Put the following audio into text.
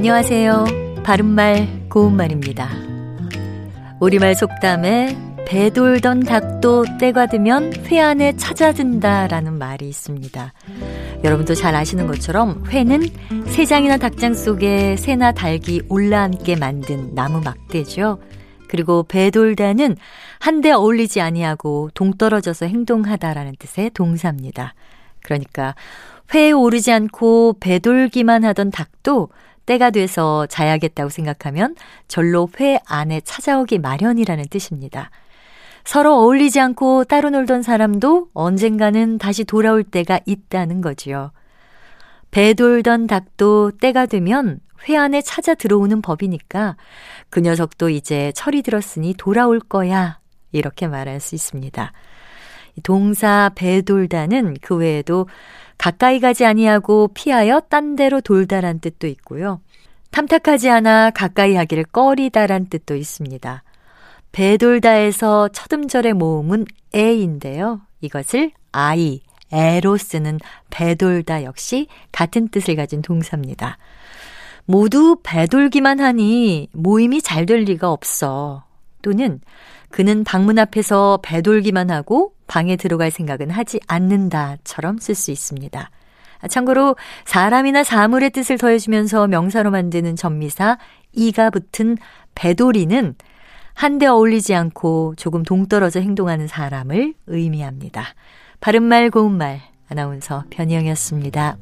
안녕하세요. 바른말 고운말입니다. 우리말 속담에 배 돌던 닭도 때가 되면 회 안에 찾아든다라는 말이 있습니다. 여러분도 잘 아시는 것처럼 회는 새장이나 닭장 속에 새나 닭이 올라앉게 만든 나무 막대죠. 그리고 배돌다는 한데 어울리지 아니하고 동떨어져서 행동하다라는 뜻의 동사입니다. 그러니까 회에 오르지 않고 배돌기만 하던 닭도 때가 돼서 자야겠다고 생각하면 절로 회 안에 찾아오기 마련이라는 뜻입니다. 서로 어울리지 않고 따로 놀던 사람도 언젠가는 다시 돌아올 때가 있다는 거지요. 배 돌던 닭도 때가 되면 회 안에 찾아 들어오는 법이니까 그 녀석도 이제 철이 들었으니 돌아올 거야. 이렇게 말할 수 있습니다. 동사 배 돌다는 그 외에도 가까이 가지 아니하고 피하여 딴 데로 돌다란 뜻도 있고요. 탐탁하지 않아 가까이 하기를 꺼리다란 뜻도 있습니다. 배돌다에서 첫 음절의 모음은 에인데요. 이것을 아이, 에로 쓰는 배돌다 역시 같은 뜻을 가진 동사입니다. 모두 배돌기만 하니 모임이 잘 될 리가 없어. 또는 그는 방문 앞에서 배돌기만 하고 방에 들어갈 생각은 하지 않는다처럼 쓸 수 있습니다. 참고로 사람이나 사물의 뜻을 더해주면서 명사로 만드는 전미사 이가 붙은 배돌이는 한데 어울리지 않고 조금 동떨어져 행동하는 사람을 의미합니다. 바른말 고운말 아나운서 변희영이었습니다.